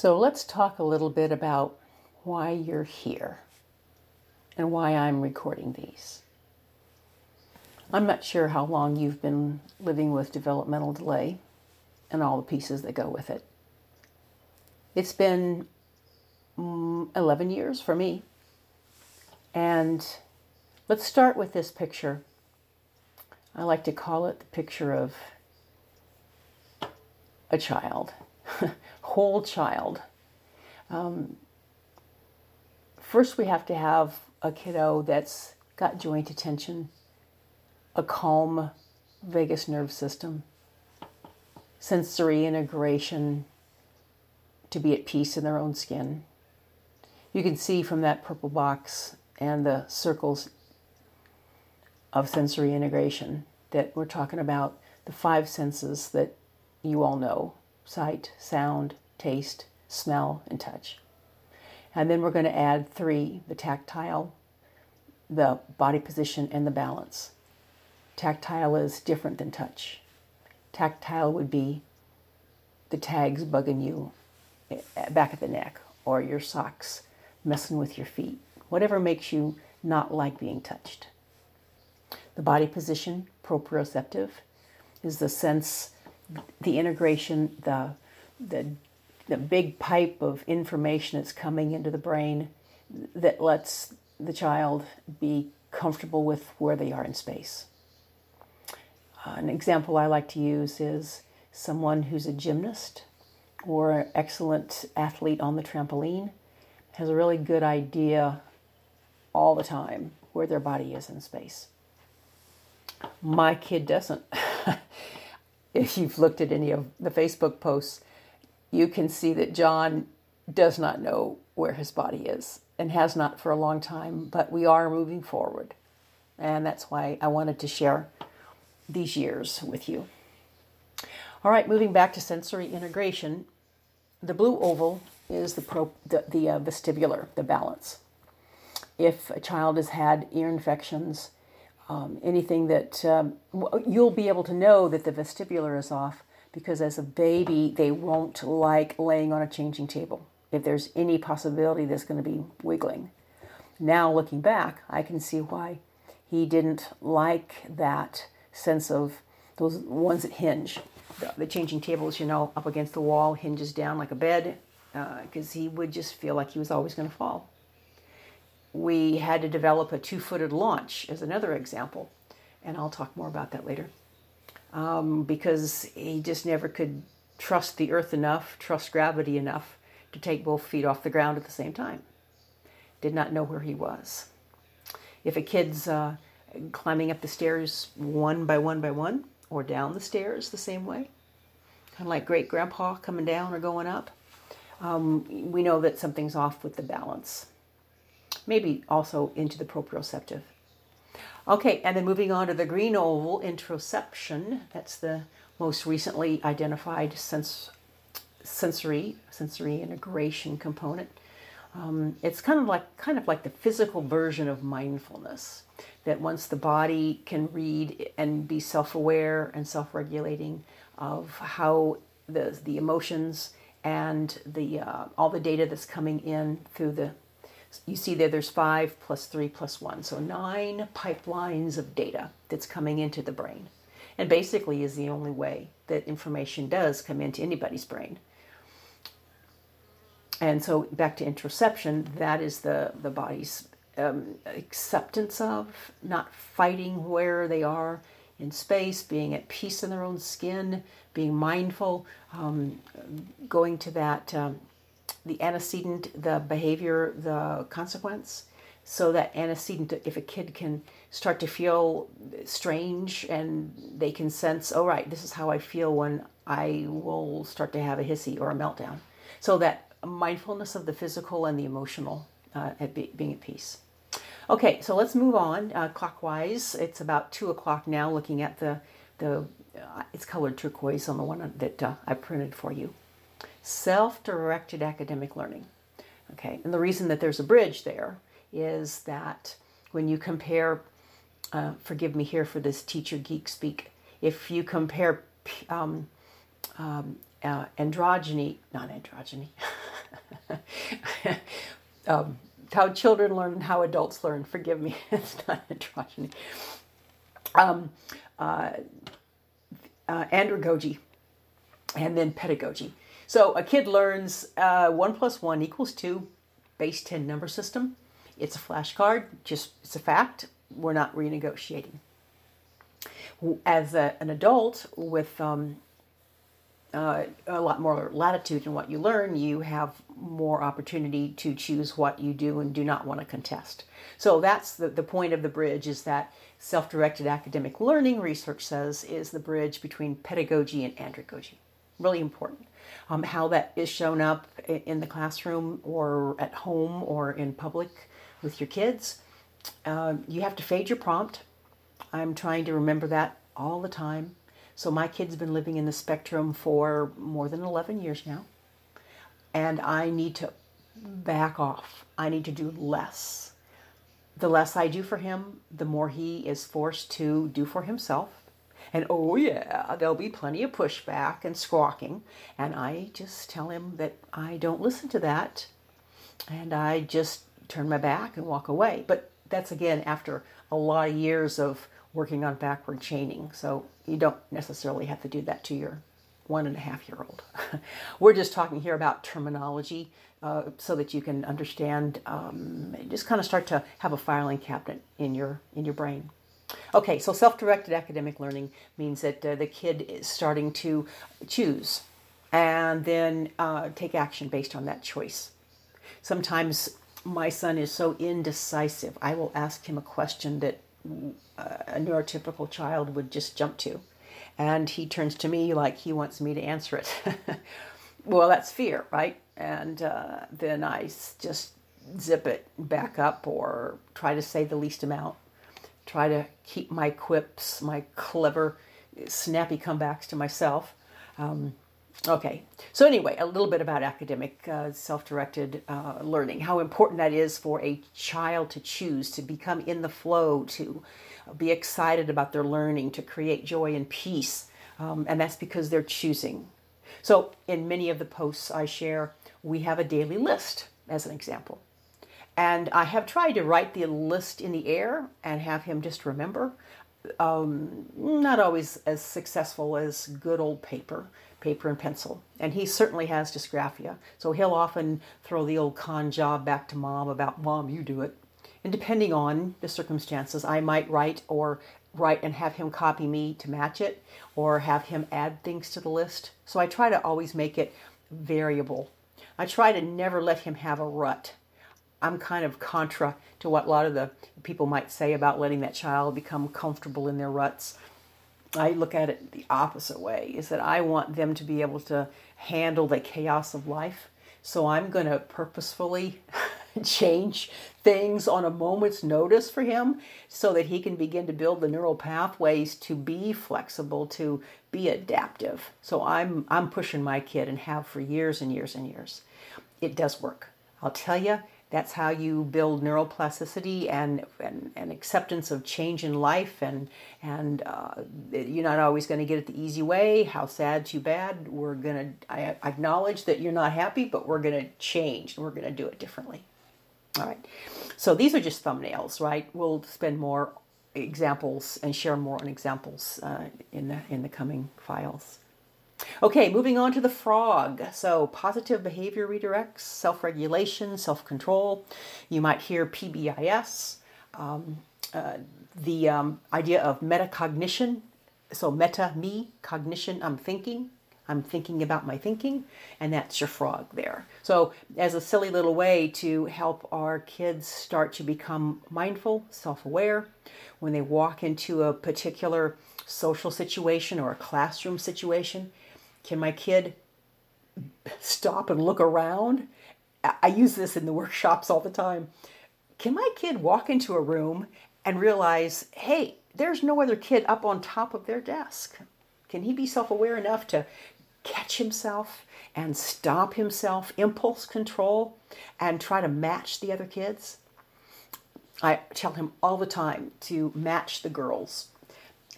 So let's talk a little bit about why you're here and why I'm recording these. I'm not sure how long you've been living with developmental delay and all the pieces that go with it. It's been mm, 11 years for me. And let's start with this picture. I like to call it the picture of a child whole child. Um, first, we have to have a kiddo that's got joint attention, a calm vagus nerve system, sensory integration, to be at peace in their own skin. You can see from that purple box and the circles of sensory integration that we're talking about the five senses that you all know sight, sound, taste, smell, and touch. And then we're going to add three the tactile, the body position, and the balance. Tactile is different than touch. Tactile would be the tags bugging you eh, back at the neck or your socks messing with your feet, whatever makes you not like being touched. The body position, proprioceptive, is the sense the integration, the, the, the big pipe of information that's coming into the brain that lets the child be comfortable with where they are in space. Uh, an example I like to use is someone who's a gymnast or an excellent athlete on the trampoline has a really good idea all the time where their body is in space. My kid doesn't. if you've looked at any of the Facebook posts, you can see that John does not know where his body is and has not for a long time, but we are moving forward. And that's why I wanted to share these years with you. All right, moving back to sensory integration, the blue oval is the, pro, the, the uh, vestibular, the balance. If a child has had ear infections, um, anything that um, you'll be able to know that the vestibular is off because as a baby they won't like laying on a changing table if there's any possibility that's going to be wiggling. Now looking back i can see why he didn't like that sense of those ones that hinge. The, the changing tables you know up against the wall hinges down like a bed because uh, he would just feel like he was always going to fall we had to develop a two footed launch as another example. And I'll talk more about that later. Um, because he just never could trust the earth enough, trust gravity enough to take both feet off the ground at the same time. Did not know where he was. If a kid's uh, climbing up the stairs one by one by one, or down the stairs the same way, kind of like great grandpa coming down or going up, um, we know that something's off with the balance maybe also into the proprioceptive. Okay, and then moving on to the green oval interoception. That's the most recently identified sense, sensory sensory integration component. Um, it's kind of like kind of like the physical version of mindfulness. That once the body can read and be self-aware and self-regulating of how the the emotions and the uh, all the data that's coming in through the you see there there's five plus three plus one. So nine pipelines of data that's coming into the brain. And basically is the only way that information does come into anybody's brain. And so back to interoception that is the the body's um, acceptance of not fighting where they are in space being at peace in their own skin being mindful um, going to that um, the antecedent, the behavior, the consequence. So that antecedent, if a kid can start to feel strange and they can sense, oh, right, this is how I feel when I will start to have a hissy or a meltdown. So that mindfulness of the physical and the emotional uh, at be, being at peace. Okay, so let's move on uh, clockwise. It's about two o'clock now. Looking at the the, uh, it's colored turquoise on the one that uh, I printed for you self directed academic learning. Okay, and the reason that there's a bridge there is that when you compare, uh, forgive me here for this teacher geek speak, if you compare um, um, uh, androgyny, not androgyny, um, how children learn, how adults learn. Forgive me, it's not androgyny. Um, uh, uh, andragogy, and then pedagogy. So a kid learns uh, one plus one equals two, base ten number system. It's a flashcard, just it's a fact. We're not renegotiating. As a, an adult with um, uh, a lot more latitude in what you learn, you have more opportunity to choose what you do and do not want to contest. So that's the, the point of the bridge is that self-directed academic learning, research says, is the bridge between pedagogy and andragogy. Really important. Um, how that is shown up in the classroom or at home or in public with your kids. Uh, you have to fade your prompt. I'm trying to remember that all the time so my kid's been living in the spectrum for more than 11 years now. And I need to back off. I need to do less. The less I do for him, the more he is forced to do for himself. And oh, yeah, there'll be plenty of pushback and squawking. And I just tell him that I don't listen to that. And I just turn my back and walk away. But that's again after a lot of years of working on backward chaining. So you don't necessarily have to do that to your one and a half year old. We're just talking here about terminology uh, so that you can understand, um, just kind of start to have a filing cabinet in your in your brain. Okay, so self-directed academic learning means that uh, the kid is starting to choose and then uh, take action based on that choice. Sometimes my son is so indecisive. I will ask him a question that a neurotypical child would just jump to. And he turns to me like he wants me to answer it. well, that's fear, right? And uh, then I just zip it back up or try to say the least amount. Try to keep my quips, my clever, snappy comebacks to myself. Um, Okay, so anyway, a little bit about academic uh, self directed uh, learning, how important that is for a child to choose, to become in the flow, to be excited about their learning, to create joy and peace. Um, and that's because they're choosing. So, in many of the posts I share, we have a daily list as an example. And I have tried to write the list in the air and have him just remember. Um, not always as successful as good old paper paper and pencil. And he certainly has dysgraphia. So he'll often throw the old con job back to mom about, Mom, you do it. And depending on the circumstances, I might write or write and have him copy me to match it or have him add things to the list. So I try to always make it variable. I try to never let him have a rut. I'm kind of contra to what a lot of the people might say about letting that child become comfortable in their ruts. I look at it the opposite way is that I want them to be able to handle the chaos of life. So I'm going to purposefully change things on a moment's notice for him so that he can begin to build the neural pathways to be flexible, to be adaptive. So I'm I'm pushing my kid and have for years and years and years. It does work. I'll tell you, that's how you build neuroplasticity and, and, and acceptance of change in life. And, and uh, you're not always going to get it the easy way. How sad, too bad. We're going to, I acknowledge that you're not happy, but we're going to change. We're going to do it differently. All right. So these are just thumbnails, right? We'll spend more examples and share more on examples uh, in, the, in the coming files. Okay, moving on to the frog. So, positive behavior redirects, self regulation, self control. You might hear PBIS, um, uh, the um, idea of metacognition. So, meta, me, cognition, I'm thinking. I'm thinking about my thinking, and that's your frog there. So, as a silly little way to help our kids start to become mindful, self aware, when they walk into a particular social situation or a classroom situation, can my kid stop and look around? I use this in the workshops all the time. Can my kid walk into a room and realize, hey, there's no other kid up on top of their desk? Can he be self aware enough to catch himself and stop himself, impulse control, and try to match the other kids? I tell him all the time to match the girls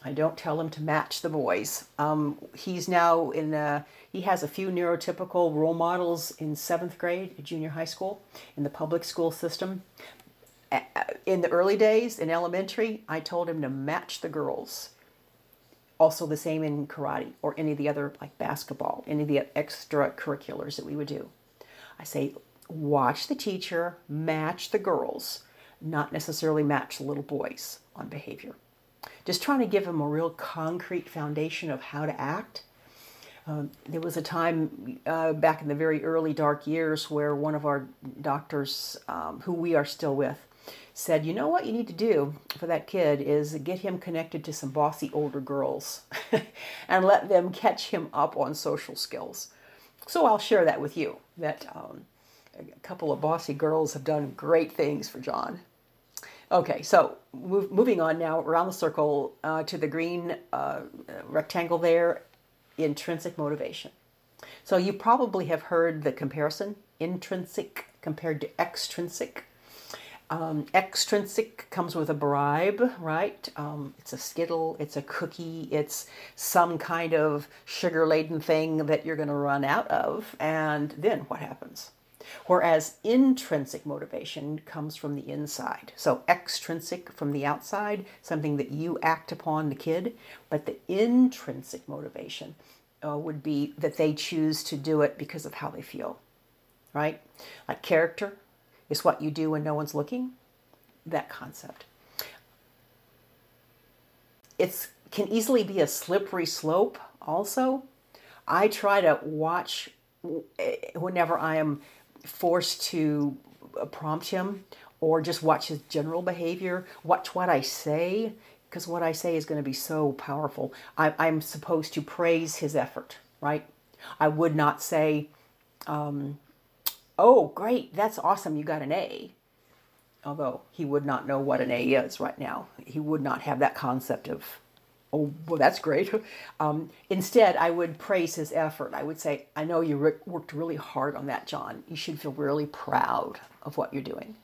I don't tell him to match the boys. Um, he's now in, a, he has a few neurotypical role models in seventh grade junior high school in the public school system. In the early days in elementary, I told him to match the girls. Also, the same in karate or any of the other, like basketball, any of the extracurriculars that we would do. I say, watch the teacher match the girls, not necessarily match the little boys on behavior just trying to give them a real concrete foundation of how to act. Um, there was a time uh, back in the very early dark years where one of our doctors, um, who we are still with, said, You know what you need to do for that kid is get him connected to some bossy older girls and let them catch him up on social skills. So I'll share that with you that um, a couple of bossy girls have done great things for John. Okay, so move, moving on now around the circle uh, to the green uh, rectangle there, intrinsic motivation. So you probably have heard the comparison, intrinsic compared to extrinsic. Um, extrinsic comes with a bribe, right? Um, it's a skittle, it's a cookie, it's some kind of sugar laden thing that you're going to run out of. And then what happens? Whereas intrinsic motivation comes from the inside. So extrinsic from the outside, something that you act upon the kid, but the intrinsic motivation uh, would be that they choose to do it because of how they feel, right? Like character is what you do when no one's looking, that concept. It can easily be a slippery slope also. I try to watch eh, whenever I am forced to uh, prompt him or just watch his general behavior, watch what I say, because what I say is going to be so powerful. I, I'm supposed to praise his effort, right? I would not say, um, oh, great, that's awesome, you got an A. Although he would not know what an A is right now. He would not have that concept of oh, well, that's great. Um, instead, I would praise his effort. I would say, I know you re- worked really hard on that, John. You should feel really proud of what you're doing.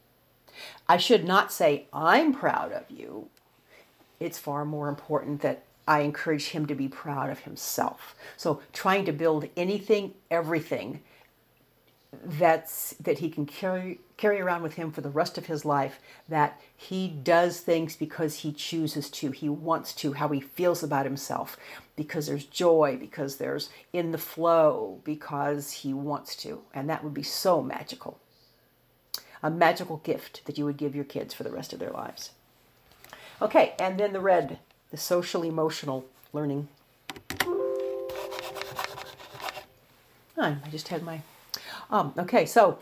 I should not say, I'm proud of you. It's far more important that I encourage him to be proud of himself. So, trying to build anything, everything that's that he can carry carry around with him for the rest of his life that he does things because he chooses to. He wants to. How he feels about himself. Because there's joy because there's in the flow because he wants to. And that would be so magical. A magical gift that you would give your kids for the rest of their lives. Okay and then the red the social emotional learning. I just had my um, okay, so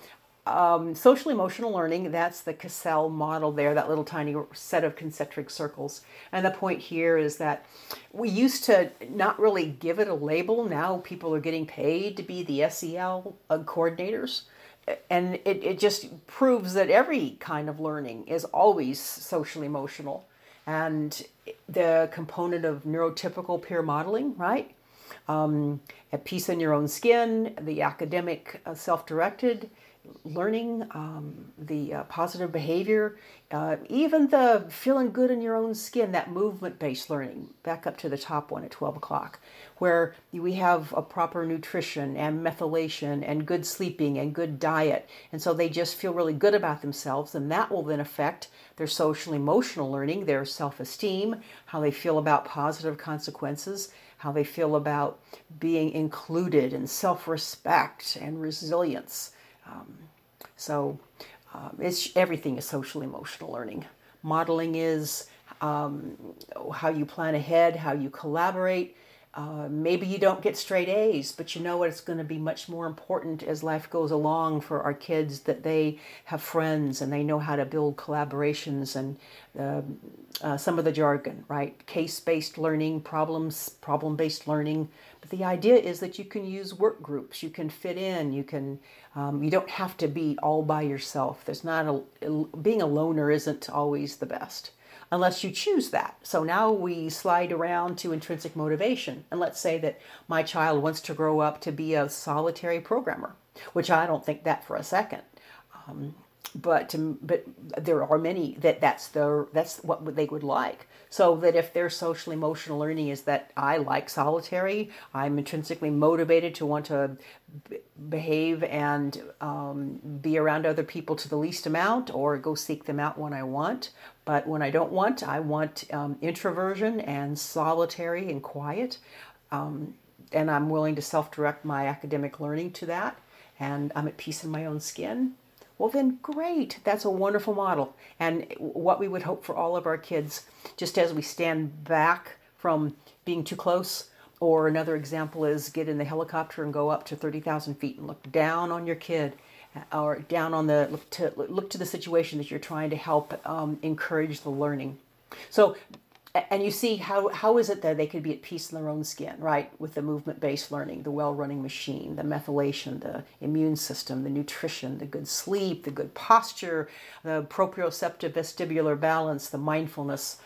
um, social emotional learning, that's the CASEL model there, that little tiny set of concentric circles. And the point here is that we used to not really give it a label. Now people are getting paid to be the SEL coordinators. And it, it just proves that every kind of learning is always social emotional. And the component of neurotypical peer modeling, right? Um, at peace in your own skin, the academic uh, self directed learning, um, the uh, positive behavior, uh, even the feeling good in your own skin, that movement based learning, back up to the top one at 12 o'clock, where we have a proper nutrition and methylation and good sleeping and good diet. And so they just feel really good about themselves, and that will then affect their social emotional learning, their self esteem, how they feel about positive consequences how they feel about being included and self respect and resilience. Um, so um, it's everything is social emotional learning. Modeling is um, how you plan ahead, how you collaborate, uh, maybe you don't get straight A's, but you know what? It's going to be much more important as life goes along for our kids that they have friends and they know how to build collaborations and uh, uh, some of the jargon, right? Case based learning, problems, problem based learning. But the idea is that you can use work groups, you can fit in, you can, um, you don't have to be all by yourself. There's not a, being a loner isn't always the best unless you choose that. So now we slide around to intrinsic motivation. And let's say that my child wants to grow up to be a solitary programmer, which I don't think that for a second. Um, but but there are many that that's the that's what they would like so that if their social emotional learning is that i like solitary i'm intrinsically motivated to want to b- behave and um, be around other people to the least amount or go seek them out when i want. But when i don't want i want um, introversion and solitary and quiet. Um, and i'm willing to self-direct my academic learning to that. And i'm at peace in my own skin well, then great. That's a wonderful model. And what we would hope for all of our kids, just as we stand back from being too close. Or another example is get in the helicopter and go up to 30,000 feet and look down on your kid or down on the look to look to the situation that you're trying to help um, encourage the learning. So and you see how how is it that they could be at peace in their own skin right? With the movement based learning the well running machine the methylation the immune system the nutrition the good sleep the good posture the proprioceptive vestibular balance the mindfulness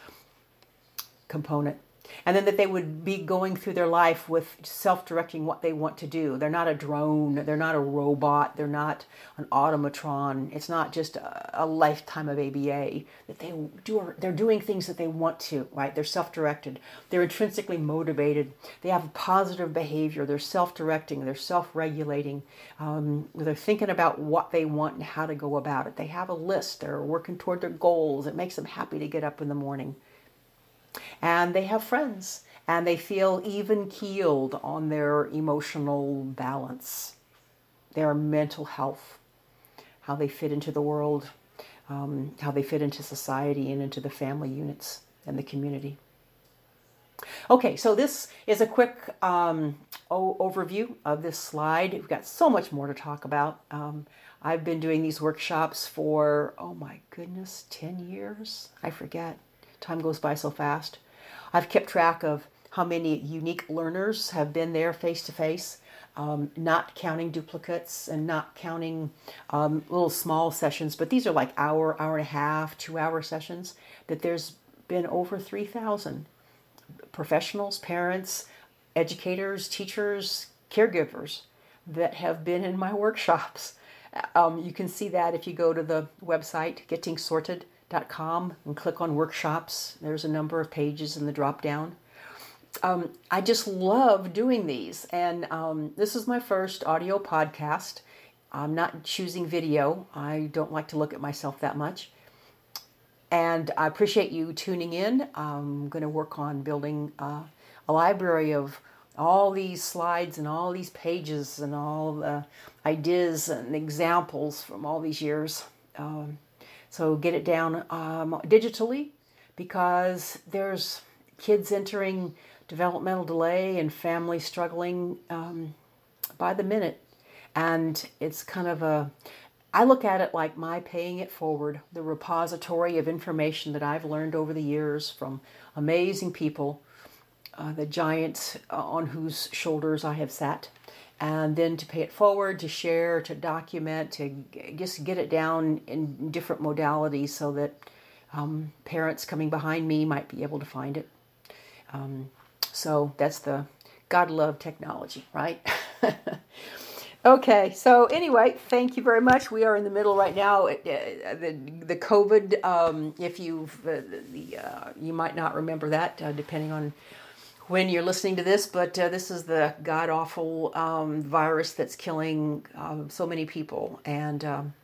component and then that they would be going through their life with self-directing what they want to do. They're not a drone. They're not a robot. They're not an automatron. It's not just a, a lifetime of ABA that they do they're doing things that they want to right? They're self-directed. They're intrinsically motivated. They have positive behavior. They're self-directing. They're self-regulating. Um, they're thinking about what they want and how to go about it. They have a list. They're working toward their goals. It makes them happy to get up in the morning and they have friends and they feel even keeled on their emotional balance, their mental health, how they fit into the world, um, how they fit into society and into the family units and the community. Okay, so this is a quick um, o- overview of this slide. We've got so much more to talk about. Um, I've been doing these workshops for, oh my goodness, 10 years? I forget. Time goes by so fast. I've kept track of how many unique learners have been there face to face, not counting duplicates and not counting um, little small sessions, but these are like hour, hour and a half, two hour sessions, that there's been over 3,000 professionals, parents, educators, teachers, caregivers that have been in my workshops. Um, you can see that if you go to the website, Getting Sorted com and click on workshops. There's a number of pages in the drop down. Um, I just love doing these, and um, this is my first audio podcast. I'm not choosing video, I don't like to look at myself that much. And I appreciate you tuning in. I'm going to work on building uh, a library of all these slides and all these pages and all the ideas and examples from all these years. Um, so get it down um, digitally because there's kids entering developmental delay and families struggling um, by the minute. And it's kind of a, I look at it like my paying it forward, the repository of information that I've learned over the years from amazing people, uh, the giants on whose shoulders I have sat and then to pay it forward, to share, to document, to just get it down in different modalities so that um, parents coming behind me might be able to find it. Um, so that's the God love technology, right? okay, so anyway, thank you very much. We are in the middle right now. Uh, the, the COVID, um, if you've, uh, the, uh, you might not remember that, uh, depending on when you're listening to this, but uh, this is the god awful um, virus that's killing um, so many people. And um,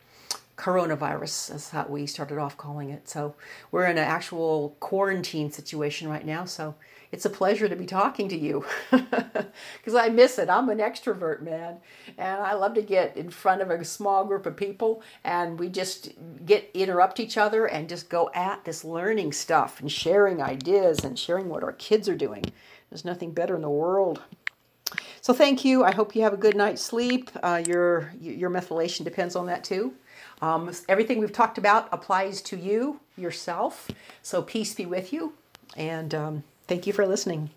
coronavirus is how we started off calling it. So we're in an actual quarantine situation right now. So it's a pleasure to be talking to you because I miss it. I'm an extrovert, man, and I love to get in front of a small group of people and we just get interrupt each other and just go at this learning stuff and sharing ideas and sharing what our kids are doing. There's nothing better in the world. So thank you. I hope you have a good night's sleep. Uh, your your methylation depends on that too. Um, everything we've talked about applies to you yourself. So peace be with you, and um, thank you for listening.